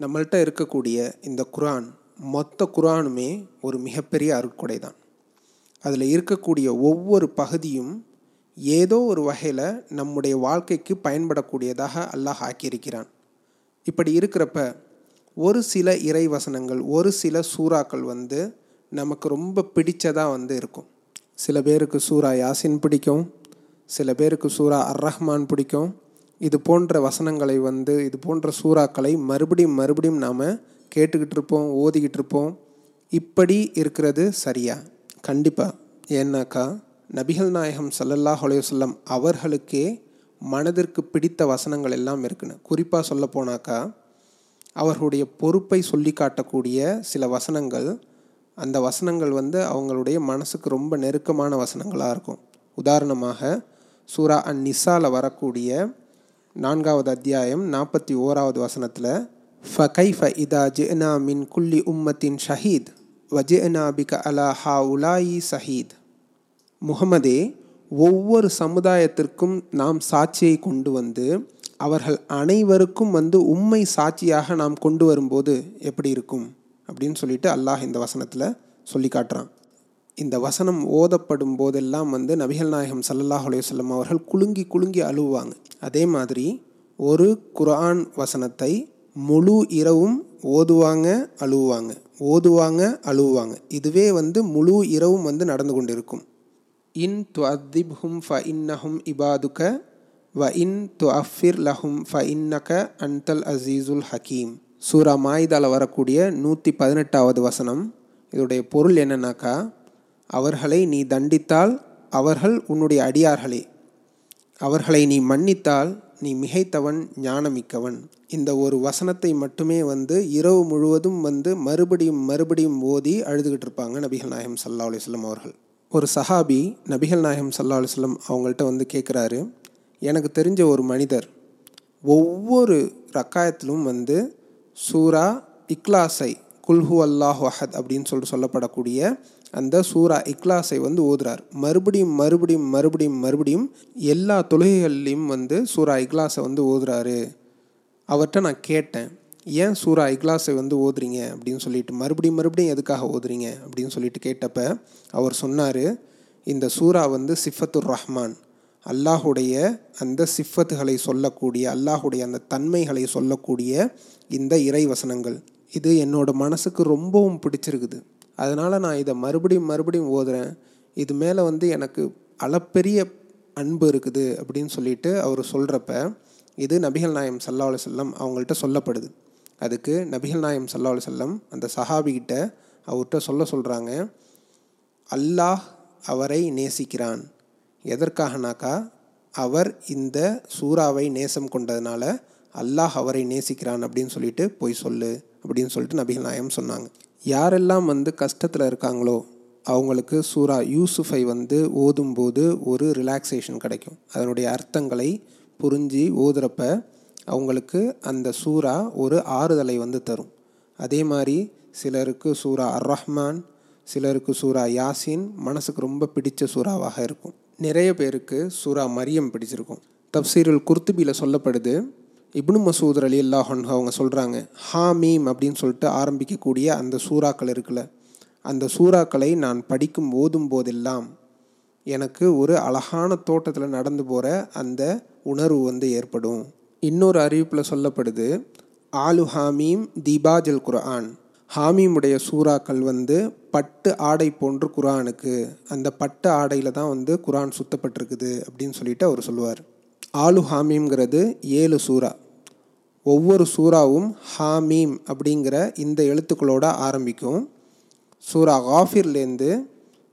நம்மள்ட்ட இருக்கக்கூடிய இந்த குரான் மொத்த குரானுமே ஒரு மிகப்பெரிய அருட்கொடை தான் அதில் இருக்கக்கூடிய ஒவ்வொரு பகுதியும் ஏதோ ஒரு வகையில் நம்முடைய வாழ்க்கைக்கு பயன்படக்கூடியதாக அல்லாஹ் ஆக்கியிருக்கிறான். இப்படி இருக்கிறப்ப ஒரு சில இறை வசனங்கள் ஒரு சில சூறாக்கள் வந்து நமக்கு ரொம்ப பிடித்ததாக வந்து இருக்கும். சில பேருக்கு சூரா யாசின் பிடிக்கும் சில பேருக்கு சூரா அர் ரஹ்மான் பிடிக்கும் இது போன்ற வசனங்களை வந்து இது போன்ற சூறாக்களை மறுபடியும் மறுபடியும் நாம் கேட்டுக்கிட்டு இருப்போம் ஓதிக்கிட்டு இருப்போம். இப்படி இருக்கிறது சரியா? கண்டிப்பாக ஏன்னாக்கா நபிகள் நாயகம் சல்லல்லா அலையுசல்லம் அவர்களுக்கே மனதிற்கு பிடித்த வசனங்கள் எல்லாம் இருக்குன்னு. குறிப்பாக சொல்ல போனாக்கா அவர்களுடைய பொறுப்பை சொல்லி காட்டக்கூடிய சில வசனங்கள் அந்த வசனங்கள் வந்து அவங்களுடைய மனசுக்கு ரொம்ப நெருக்கமான வசனங்களாக இருக்கும். உதாரணமாக சூரா அந்நிசாவில் வரக்கூடிய நான்காவது அத்தியாயம் நாற்பத்தி ஓராவது வசனத்தில் ஃபகைஃப இதா ஜெனா மின் குல்லி உம்மத்தின் ஷஹீத் வஜெனா பிக அலா ஹா உலாயி சஹீத் முகமதே ஒவ்வொரு சமுதாயத்திற்கும் நாம் சாட்சியை கொண்டு வந்து அவர்கள் அனைவருக்கும் வந்து உண்மை சாட்சியாக நாம் கொண்டு வரும்போது எப்படி இருக்கும்? அப்படின்னு சொல்லிட்டு அல்லாஹ் இந்த வசனத்தில் சொல்லி காட்டுறான். இந்த வசனம் ஓதப்படும் போதெல்லாம் வந்து நபிகள் நாயகம் சல்லல்லாஹ் அலையுசல்லம் அவர்கள் குலுங்கி குலுங்கி அழுவாங்க. அதே மாதிரி ஒரு குரான் வசனத்தை முழு இரவும் ஓதுவாங்க அழுவாங்க. ஓதுவாங்க அழுவாங்க. இதுவே வந்து முழு இரவும் வந்து நடந்து கொண்டிருக்கும். இன் துஅத்திப்ஹும் ஃப இன்னஹும் இபாதுக வ இன் துஅஃபிர் லஹும் ஃப இன்னக அன்தல் அசீசுல் ஹக்கீம் சூரா மாயுதால வரக்கூடிய நூற்றி பதினெட்டாவது வசனம். இதோடைய பொருள் என்னன்னாக்கா அவர்களை நீ தண்டித்தால் அவர்கள் உன்னுடைய அடியார்களே. அவர்களை நீ மன்னித்தால் நீ மிகைத்தவன் ஞானமிக்கவன். இந்த ஒரு வசனத்தை மட்டுமே வந்து இரவு முழுவதும் வந்து மறுபடியும் மறுபடியும் ஓதி அழுதுகிட்டு இருப்பாங்க நபிகள் நாயகம் சல்லா அலுவலம் அவர்கள். ஒரு சஹாபி நபிகள் நாயகம் சல்லா அலுவலம் அவங்கள்ட்ட வந்து கேட்குறாரு எனக்கு தெரிஞ்ச ஒரு மனிதர் ஒவ்வொரு ரக்காயத்திலும் வந்து சூரா இக்லாஸை குல்ஹு அல்லாஹ் வஹத் அப்படின்னு சொல்லிட்டு சொல்லப்படக்கூடிய அந்த சூரா இக்லாஸை வந்து ஓதுறார். மறுபடியும் மறுபடியும் மறுபடியும் மறுபடியும் எல்லா தொழுகைகள்லையும் வந்து சூரா இக்லாஸை வந்து ஓதுறாரு. அவர்கிட்ட நான் கேட்டேன் ஏன் சூரா இக்லாஸை வந்து ஓதுறீங்க? அப்படின்னு சொல்லிட்டு மறுபடியும் மறுபடியும் எதுக்காக ஓதுறீங்க? அப்படின்னு சொல்லிட்டு கேட்டப்ப அவர் சொன்னார் இந்த சூரா வந்து சிஃபத்துர் ரஹ்மான். அல்லாஹுடைய அந்த சிஃபத்துகளை சொல்லக்கூடிய அல்லாஹுடைய அந்த தன்மைகளை சொல்லக்கூடிய இந்த இறை வசனங்கள் இது என்னோட மனசுக்கு ரொம்பவும் பிடிச்சிருக்குது. அதனால் நான் இதை மறுபடியும் மறுபடியும் ஓதுறேன். இது மேலே வந்து எனக்கு அளப்பெரிய அன்பு இருக்குது அப்படின்னு சொல்லிட்டு அவர் சொல்கிறப்ப இது நபிகள் நாயம் சல்லா செல்லம் அவங்கள்ட்ட சொல்லப்படுது. அதுக்கு நபிகள் நாயம் சல்லா செல்லம் அந்த சஹாபிகிட்ட அவர்கிட்ட சொல்ல சொல்கிறாங்க அல்லாஹ் அவரை நேசிக்கிறான். எதற்காகனாக்கா அவர் இந்த சூறாவை நேசம் கொண்டதுனால அல்லாஹ் அவரை நேசிக்கிறான் அப்படின்னு சொல்லிட்டு போய் சொல்லு அப்படின்னு சொல்லிட்டு நபிகள் நாயம் சொன்னாங்க. யாரெல்லாம் வந்து கஷ்டத்தில் இருக்காங்களோ அவங்களுக்கு சூரா யூசுஃபை வந்து ஓதும்போது ஒரு ரிலாக்ஸேஷன் கிடைக்கும். அதனுடைய அர்த்தங்களை புரிஞ்சு ஓதுறப்ப அவங்களுக்கு அந்த சூறா ஒரு ஆறுதலை வந்து தரும். அதே மாதிரி சிலருக்கு சூரா அர் ரஹ்மான் சிலருக்கு சூரா யாசின் மனசுக்கு ரொம்ப பிடிச்ச சூறாவாக இருக்கும். நிறைய பேருக்கு சூரா மரியம் பிடிச்சிருக்கும். தப்சீருல் குர்த்துபியில் சொல்லப்படுது இப்னு மசூத் அலி அல்லாஹன் அவங்க சொல்கிறாங்க ஹாமீம் அப்படின்னு சொல்லிட்டு ஆரம்பிக்கக்கூடிய அந்த சூறாக்கள் இருக்குல்ல அந்த சூறாக்களை நான் படிக்கும் ஓதும் போதெல்லாம் எனக்கு ஒரு அழகான தோட்டத்தில் நடந்து போகிற அந்த உணர்வு வந்து ஏற்படும். இன்னொரு அறிவிப்பில் சொல்லப்படுது ஆலு ஹாமீம் தீபாஜல் குரான் ஹாமீமுடைய சூறாக்கள் வந்து பட்டு ஆடை போன்று குரானுக்கு அந்த பட்டு ஆடையில் தான் வந்து குரான் சுத்தப்பட்டிருக்குது அப்படின்னு சொல்லிட்டு அவர் சொல்லுவார். ஆலு ஹாமீம்ங்கிறது ஏழு சூறா. ஒவ்வொரு சூறாவும் ஹாமீம் அப்படிங்கிற இந்த எழுத்துக்களோட ஆரம்பிக்கும். சூரா காஃபிர்லேருந்து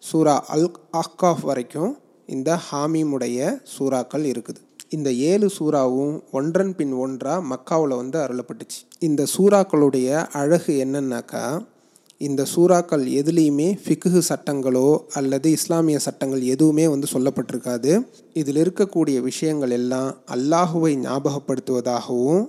சூரா அல் அஹ்காஃப் வரைக்கும் இந்த ஹாமீமுடைய சூறாக்கள் இருக்குது. இந்த ஏழு சூறாவும் ஒன்றன் பின் ஒன்றாக மக்காவில் வந்து அருளப்பட்டுச்சு. இந்த சூறாக்களுடைய அழகு என்னன்னாக்கா இந்த சூறாக்கள் எதுலேயுமே ஃபிக்குஹு சட்டங்களோ அல்லது இஸ்லாமிய சட்டங்கள் எதுவுமே வந்து சொல்லப்பட்டிருக்காது. இதில் இருக்கக்கூடிய விஷயங்கள் எல்லாம் அல்லாஹுவை ஞாபகப்படுத்துவதாகவும்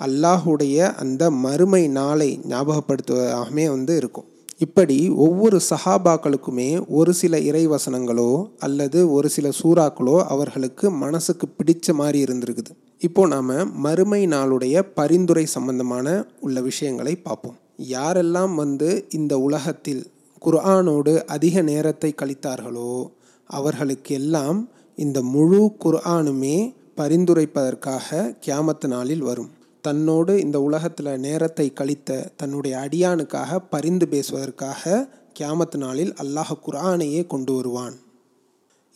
அல்லாஹுடைய அந்த மறுமை நாளை ஞாபகப்படுத்துவதாகவே வந்து இருக்கும். இப்படி ஒவ்வொரு சஹாபாக்களுக்குமே ஒரு சில இறைவசனங்களோ அல்லது ஒரு சில சூறாக்களோ அவர்களுக்கு மனசுக்கு பிடிச்ச மாதிரி இருந்திருக்குது. இப்போ நாம் மறுமை நாளுடைய பரிந்துரை சம்பந்தமான உள்ள விஷயங்களை பார்ப்போம். யாரெல்லாம் வந்து இந்த உலகத்தில் குர்ஆனோடு அதிக நேரத்தை கழித்தார்களோ அவர்களுக்கெல்லாம் இந்த முழு குர்ஆனுமே பரிந்துரைப்பதற்காக கியாமத்து நாளில் வரும். தன்னோடு இந்த உலகத்தில் நேரத்தை கழித்த தன்னுடைய அடியானுக்காக பரிந்து பேசுவதற்காக கியாமத்து நாளில் அல்லாஹ் குர்ஆனையே கொண்டு வருவான்.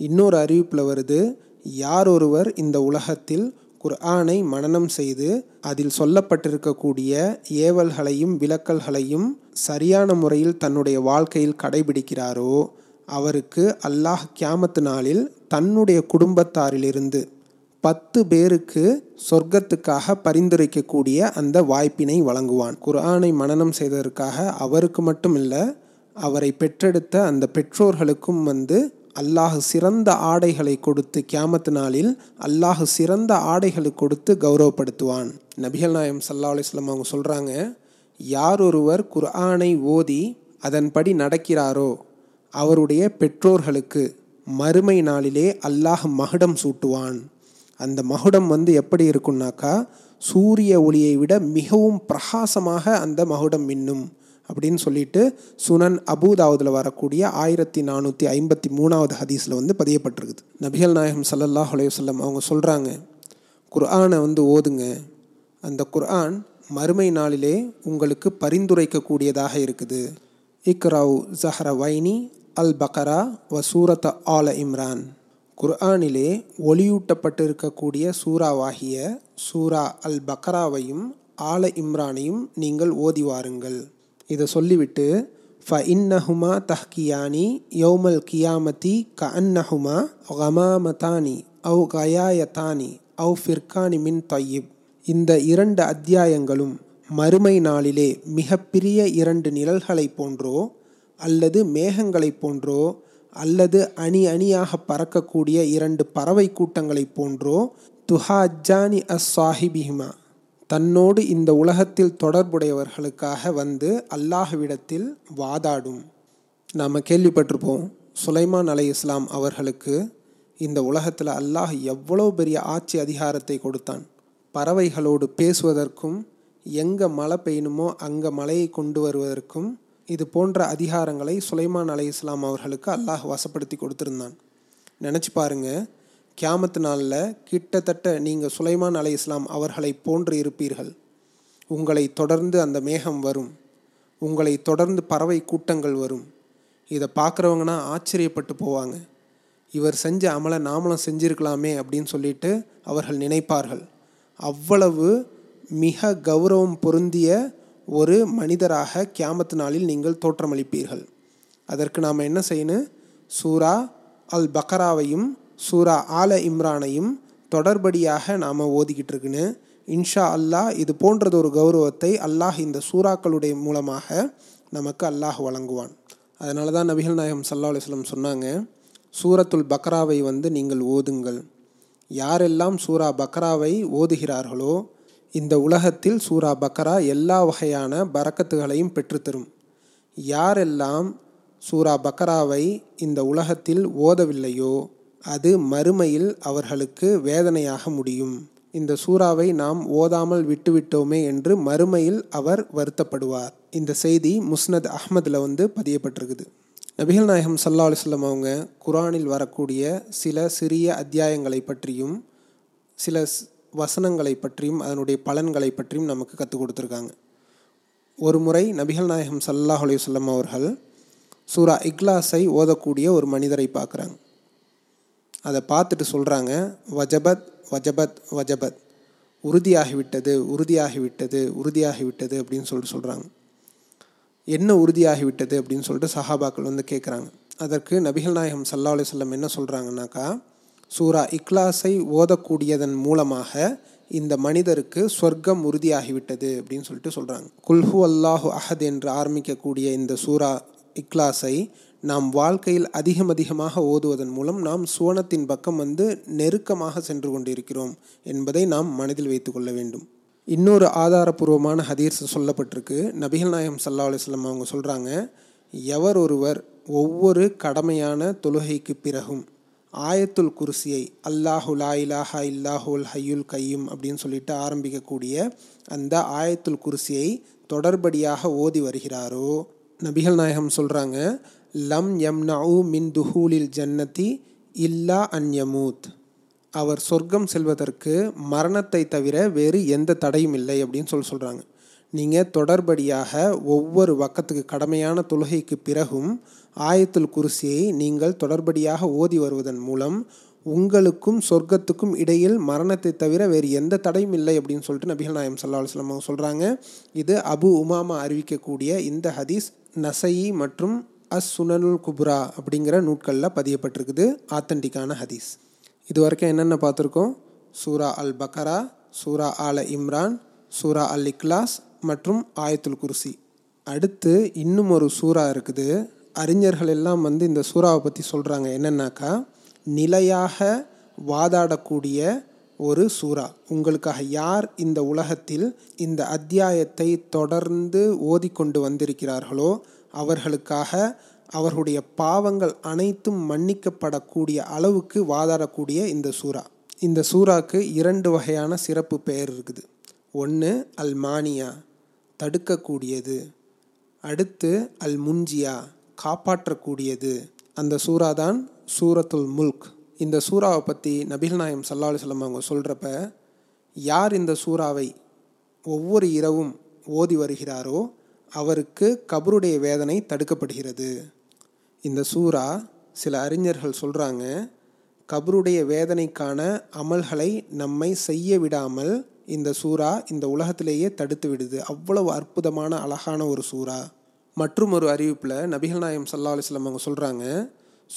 இன்னொரு அறிவிப்பில் வருது யார் ஒருவர் இந்த உலகத்தில் குர்ஆனை மனனம் செய்து அதில் சொல்லப்பட்டிருக்கக்கூடிய ஏவல்களையும் விலக்கல்களையும் சரியான முறையில் தன்னுடைய வாழ்க்கையில் கடைபிடிக்கிறாரோ அவருக்கு அல்லாஹ் கியாமத்து நாளில் தன்னுடைய குடும்பத்தாரிலிருந்து பத்து பேருக்கு சொர்க்கத்துக்காக பரிந்துரைக்கக்கூடிய அந்த வாய்ப்பினை வழங்குவான். குர்ஆனை மனனம் செய்ததற்காக அவருக்கு மட்டும் இல்லை அவரை பெற்றெடுத்த அந்த பெற்றோர்களுக்கும் வந்து அல்லாஹ் சிறந்த ஆடைகளை கொடுத்து கியாமத்து நாளில் அல்லாஹ் சிறந்த ஆடைகளை கொடுத்து கௌரவப்படுத்துவான். நபிகள் நாயம் சல்லா அலிஸ்லாம் அவங்க சொல்கிறாங்க யார் ஒருவர் குர்ஆனை ஓதி அதன்படி நடக்கிறாரோ அவருடைய பெற்றோர்களுக்கு மறுமை நாளிலே அல்லாஹ் மகுடம் சூட்டுவான். அந்த மகுடம் வந்து எப்படி இருக்குன்னாக்கா சூரிய ஒளியை விட மிகவும் பிரகாசமாக அந்த மகுடம் மின்னும் அப்படின்னு சொல்லிட்டு சுனன் அபூதாவதில் வரக்கூடிய ஆயிரத்தி நானூற்றி ஐம்பத்தி மூணாவது ஹதீஸில் வந்து பதியப்பட்டிருக்குது. நபிகள் நாயகம் சல்லல்லாஹ் அலையுசல்லம் அவங்க சொல்கிறாங்க குர்ஆனை வந்து ஓதுங்க. அந்த குர்ஆன் மறுமை நாளிலே உங்களுக்கு பரிந்துரைக்கக்கூடியதாக இருக்குது. இக்ராவ் ஜஹர வைனி அல் பக்கரா வ சூரத் ஆல இம்ரான். குர்ஆனிலே ஒளியூட்டப்பட்டிருக்கக்கூடிய சூறாவாகிய சூரா அல் பக்ராவையும் ஆல இம்ரானையும் நீங்கள் ஓதி வாருங்கள். இதை சொல்லிவிட்டு ஃப இன்னஹுமா தஹ்கியானி யௌமல் கியாமதி க அன்னஹுமா கமாமதானி அவு கயாயதானி அவு ஃபிர்கானி மின் தொய்யிப் இந்த இரண்டு அத்தியாயங்களும் மறுமை நாளிலே மிகப்பெரிய இரண்டு நிழல்களைப் போன்றோ அல்லது மேகங்களைப் போன்றோ அல்லது அணி அணியாக பறக்கக்கூடிய இரண்டு பறவை கூட்டங்களைப் போன்றோ துஹாஜானி அஸ் சாஹிபிஹிமா தன்னோடு இந்த உலகத்தில் தொடர்புடையவர்களுக்காக வந்து அல்லாஹ்விடத்தில் வாதாடும். நாம் கேள்விப்பட்டிருப்போம் சுலைமான் அலை இஸ்லாம் அவர்களுக்கு இந்த உலகத்தில் அல்லாஹ் எவ்வளோ பெரிய ஆட்சி அதிகாரத்தை கொடுத்தான். பறவைகளோடு பேசுவதற்கும் எங்கே மழை பெய்யணுமோ அங்கே மழையை கொண்டு வருவதற்கும் இது போன்ற அதிகாரங்களை சுலைமான் அலை இஸ்லாம் அவர்களுக்கு அல்லாஹ் வசப்படுத்தி கொடுத்துருந்தான். நினச்சி பாருங்கள் கியாமத்து நாளில் கிட்டத்தட்ட நீங்கள் சுலைமான் அலை இஸ்லாம் அவர்களை போன்று இருப்பீர்கள். உங்களை தொடர்ந்து அந்த மேகம் வரும். உங்களை தொடர்ந்து பறவை கூட்டங்கள் வரும். இதை பார்க்குறவங்கன்னா ஆச்சரியப்பட்டு போவாங்க. இவர் செஞ்ச அமலை நாமளும் செஞ்சிருக்கலாமே அப்படின்னு சொல்லிட்டு அவர்கள் நினைப்பார்கள். அவ்வளவு மிக கௌரவம் பொருந்திய ஒரு மனிதராக கியாமத்து நாளில் நீங்கள் தோற்றமளிப்பீர்கள். அதற்கு நாம் என்ன செய்யணும் சூரா அல் பக்கராவையும் சூரா ஆல இம்ரானையும் தொடர்படியாக நாம் ஓதிக்கிட்டு இருக்குன்னு இன்ஷா அல்லாஹ் இது போன்றது ஒரு கௌரவத்தை அல்லாஹ் இந்த சூறாக்களுடைய மூலமாக நமக்கு அல்லாஹ் வழங்குவான். அதனால தான் நபிகள் நாயகம் சல்லா அலுவலம் சொன்னாங்க சூரத்துல் பக்ராவை வந்து நீங்கள் ஓதுங்கள். யாரெல்லாம் சூரா பக்ராவை ஓதுகிறார்களோ இந்த உலகத்தில் சூரா பக்ரா எல்லா வகையான பறக்கத்துகளையும் பெற்றுத்தரும். யாரெல்லாம் சூரா பக்ராவை இந்த உலகத்தில் ஓதவில்லையோ அது மறுமையில் அவர்களுக்கு வேதனையாக முடியும். இந்த சூறாவை நாம் ஓதாமல் விட்டுவிட்டோமே என்று மறுமையில் அவர் வருத்தப்படுவார். இந்த செய்தி முஸ்னத் அஹ்மதில் வந்து பதியப்பட்டிருக்குது. நபிகள் நாயகம் சல்லா அலுவலம் அவங்க குரானில் வரக்கூடிய சில சிறிய அத்தியாயங்களை பற்றியும் சில வசனங்களை பற்றியும் அதனுடைய பலன்களை பற்றியும் நமக்கு கற்றுக் கொடுத்துருக்காங்க. ஒரு முறை நபிகள் நாயகம் சல்லாஹ் அலையுசல்லம் அவர்கள் சூரா இக்லாஸை ஓதக்கூடிய ஒரு மனிதரை பார்க்குறாங்க. அதை பார்த்துட்டு சொல்கிறாங்க வஜபத் வஜபத் வஜபத். உறுதியாகிவிட்டது உறுதியாகிவிட்டது உறுதியாகிவிட்டது அப்படின்னு சொல்லிட்டு சொல்கிறாங்க என்ன உறுதியாகிவிட்டது? அப்படின்னு சொல்லிட்டு சஹாபாக்கள் வந்து கேட்குறாங்க அதற்கு நபிகள் நாயகம் சல்லா அலிஸ்லம் என்ன சொல்கிறாங்கனாக்கா சூரா இக்லாஸை ஓதக்கூடியதன் மூலமாக இந்த மனிதருக்கு சொர்க்கம் உறுதியாகிவிட்டது அப்படின்னு சொல்லிட்டு சொல்கிறாங்க குல்ஹு அல்லாஹு அஹத் என்று ஆரம்பிக்கக்கூடிய இந்த சூரா இக்லாஸை நாம் வாழ்க்கையில் அதிகம் அதிகமாக ஓதுவதன் மூலம் நாம் சுவனத்தின் பக்கம் வந்து நெருக்கமாக சென்று கொண்டிருக்கிறோம் என்பதை நாம் மனதில் வைத்து கொள்ள வேண்டும். இன்னொரு ஆதாரபூர்வமான ஹதீர்ஸ் சொல்லப்பட்டிருக்கு. நபிகள் நாயகம் சல்லா அலுவலம் அவங்க சொல்கிறாங்க எவர் ஒருவர் ஒவ்வொரு கடமையான தொழுகைக்கு பிறகும் ஆயத்துல் குர்சியை அல்லாஹு லா இலாஹா இல்லாஹுல் ஹையுல் கையும் அப்படின்னு சொல்லிட்டு ஆரம்பிக்கக்கூடிய அந்த ஆயத்துல் குர்சியை தொடர்படியாக ஓதி வருகிறாரோ? நபிகள் நாயகம் சொல்கிறாங்க லம் யம்னஉ மின் துஹூலில் ஜன்னதி இல்லா அன் யமூத். அவர் சொர்க்கம் செல்வதற்கு மரணத்தை தவிர வேறு எந்த தடையும் இல்லை அப்படின்னு சொல்லி சொல்கிறாங்க நீங்கள் தொடர்படியாக ஒவ்வொரு வக்கத்துக்கு கடமையான தொழுகைக்கு பிறகும் ஆயத்துல் குருசியை நீங்கள் தொடர்படியாக ஓதி வருவதன் மூலம் உங்களுக்கும் சொர்க்கத்துக்கும் இடையில் மரணத்தை தவிர வேறு எந்த தடையும் இல்லை அப்படின்னு சொல்லிட்டு நபிகள் நாயம் சல்லா அலுவலம் அவங்க சொல்கிறாங்க இது அபு உமாமா அறிவிக்கக்கூடிய இந்த ஹதீஸ் நசையி மற்றும் அஸ் சுனனுல் குப்ரா அப்படிங்கிற நூட்களில் பதியப்பட்டிருக்குது. ஆத்தன்டிக்கான ஹதீஸ். இது வரைக்கும் என்னென்ன பார்த்துருக்கோம்? சூரா அல் பக்கரா சூரா ஆல இம்ரான் சூரா அல் இக்லாஸ் மற்றும் ஆயத்துல் குர்சி. அடுத்து இன்னும் ஒரு சூரா இருக்குது. அறிஞர்கள் எல்லாம் வந்து இந்த சூறாவை பற்றி சொல்கிறாங்க என்னென்னாக்கா நிலையாக வாதாடக்கூடிய ஒரு சூறா. உங்களுக்காக யார் இந்த உலகத்தில் இந்த அத்தியாயத்தை தொடர்ந்து ஓதிக்கொண்டு வந்திருக்கிறார்களோ அவர்களுக்காக அவர்களுடைய பாவங்கள் அனைத்தும் மன்னிக்கப்படக்கூடிய அளவுக்கு வாதாடக்கூடிய இந்த சூறா. இந்த சூறாக்கு இரண்டு வகையான சிறப்பு பெயர் இருக்குது. ஒன்று அல் மானியா தடுக்கக்கூடியது. அடுத்து அல் முன்ஜியா காப்பாற்றக்கூடியது. அந்த சூறா தான் சூரத்துல் முல்க். இந்த சூறாவை பற்றி நபிகள் நாயம் சல்லா அலுவலம் அவங்க சொல்கிறப்ப யார் இந்த சூறாவை ஒவ்வொரு இரவும் ஓதி வருகிறாரோ அவருக்கு கபருடைய வேதனை தடுக்கப்படுகிறது. இந்த சூறா சில அறிஞர்கள் சொல்கிறாங்க கபருடைய வேதனைக்கான அமல்களை நம்மை செய்ய விடாமல் இந்த சூறா இந்த உலகத்திலேயே தடுத்து விடுது. அவ்வளவு அற்புதமான அழகான ஒரு சூறா. மற்றும் ஒரு அறிவிப்பில் நபிகள் நாயம் சல்லா அலிஸ்லாம் அவங்க சொல்கிறாங்க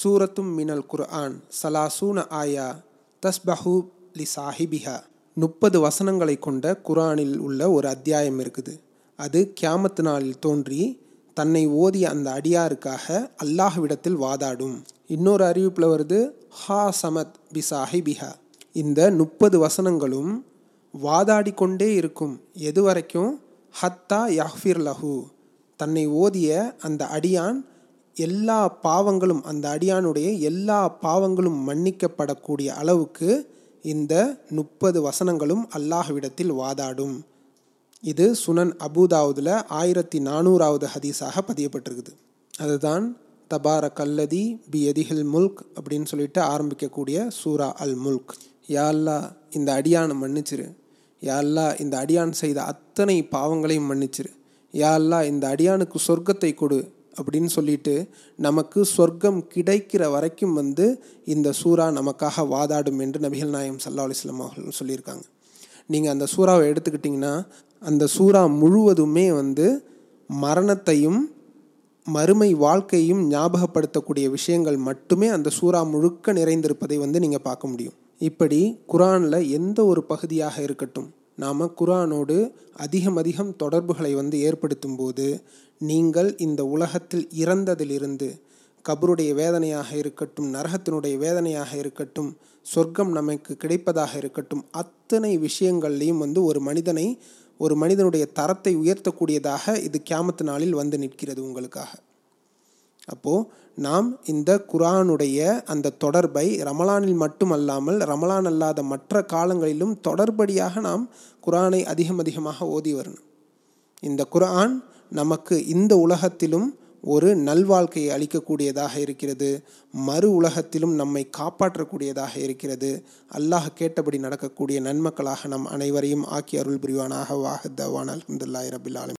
சூரத்தும் மினல் குர்ஆன் சலாசூன ஆயா தஸ்பஹூ லி சாஹிபிஹா. முப்பது வசனங்களை கொண்ட குரானில் உள்ள ஒரு அத்தியாயம் இருக்குது. அது கியாமத்து நாளில் தோன்றி தன்னை ஓதிய அந்த அடியாருக்காக அல்லாஹ்விடத்தில் வாதாடும். இன்னொரு அறிவிப்பில் வருது ஹா சமத் பி சாஹிபிஹா. இந்த முப்பது வசனங்களும் வாதாடி கொண்டே இருக்கும். எது வரைக்கும்? ஹத்தா யஹ்ஃபிர் லஹூ. தன்னை ஓதிய அந்த அடியான் எல்லா பாவங்களும் அந்த அடியானுடைய எல்லா பாவங்களும் மன்னிக்கப்படக்கூடிய அளவுக்கு இந்த முப்பது வசனங்களும் அல்லாஹ்விடத்தில் வாதாடும். இது சுனன் அபுதாவுதில் ஆயிரத்தி நானூறாவது ஹதீஸாக பதியப்பட்டிருக்குது. அதுதான் தபார கல்லதி பி எதிஹில் முல்க் அப்படின்னு சொல்லிட்டு ஆரம்பிக்கக்கூடிய சூரா அல் முல்க். யாழ்லா இந்த அடியானை மன்னிச்சிரு. யாழ்லா இந்த அடியான் செய்த அத்தனை பாவங்களையும் மன்னிச்சிரு. யாழ்லா இந்த அடியானுக்கு சொர்க்கத்தை கொடு அப்படின்னு சொல்லிட்டு நமக்கு சொர்க்கம் கிடைக்கிற வரைக்கும் வந்து இந்த சூறா நமக்காக வாதாடும் என்று நபிகள் நாயம் சல்லா அலிஸ்லாம் அவர்கள் சொல்லியிருக்காங்க. நீங்கள் அந்த சூறாவை எடுத்துக்கிட்டிங்கன்னா அந்த சூறா முழுவதுமே வந்து மரணத்தையும் மறுமை வாழ்க்கையும் ஞாபகப்படுத்தக்கூடிய விஷயங்கள் மட்டுமே அந்த சூறா முழுக்க நிறைந்திருப்பதை வந்து நீங்கள் பார்க்க முடியும். இப்படி குரானில் எந்த ஒரு பகுதியாக இருக்கட்டும் நாம் குரானோடு அதிகம் அதிகம் தொடர்புகளை வந்து ஏற்படுத்தும் போது நீங்கள் இந்த உலகத்தில் இறந்ததிலிருந்து கபருடைய வேதனையாக இருக்கட்டும் நரகத்தினுடைய வேதனையாக இருக்கட்டும் சொர்க்கம் நமக்கு கிடைப்பதாக இருக்கட்டும் அத்தனை விஷயங்கள்லையும் வந்து ஒரு மனிதனை ஒரு மனிதனுடைய தரத்தை உயர்த்தக்கூடியதாக இது கேமத்து நாளில் வந்து நிற்கிறது உங்களுக்காக. அப்போது நாம் இந்த குரானுடைய அந்த தொடர்பை ரமலானில் மட்டுமல்லாமல் ரமலான் அல்லாத மற்ற காலங்களிலும் தொடர்படியாக நாம் குரானை அதிகம் அதிகமாக ஓதி வரணும். இந்த குரான் நமக்கு இந்த உலகத்திலும் ஒரு நல்வாழ்க்கையை அளிக்கக்கூடியதாக இருக்கிறது. மறு உலகத்திலும் நம்மை காப்பாற்றக்கூடியதாக இருக்கிறது. அல்லாஹ் கேட்டபடி நடக்கக்கூடிய நன்மக்களாக நம் அனைவரையும் ஆக்கி அருள் புரிவானாக. வாஹத்தவான் அலமதுல்லாய் ரபில் ஆலம்.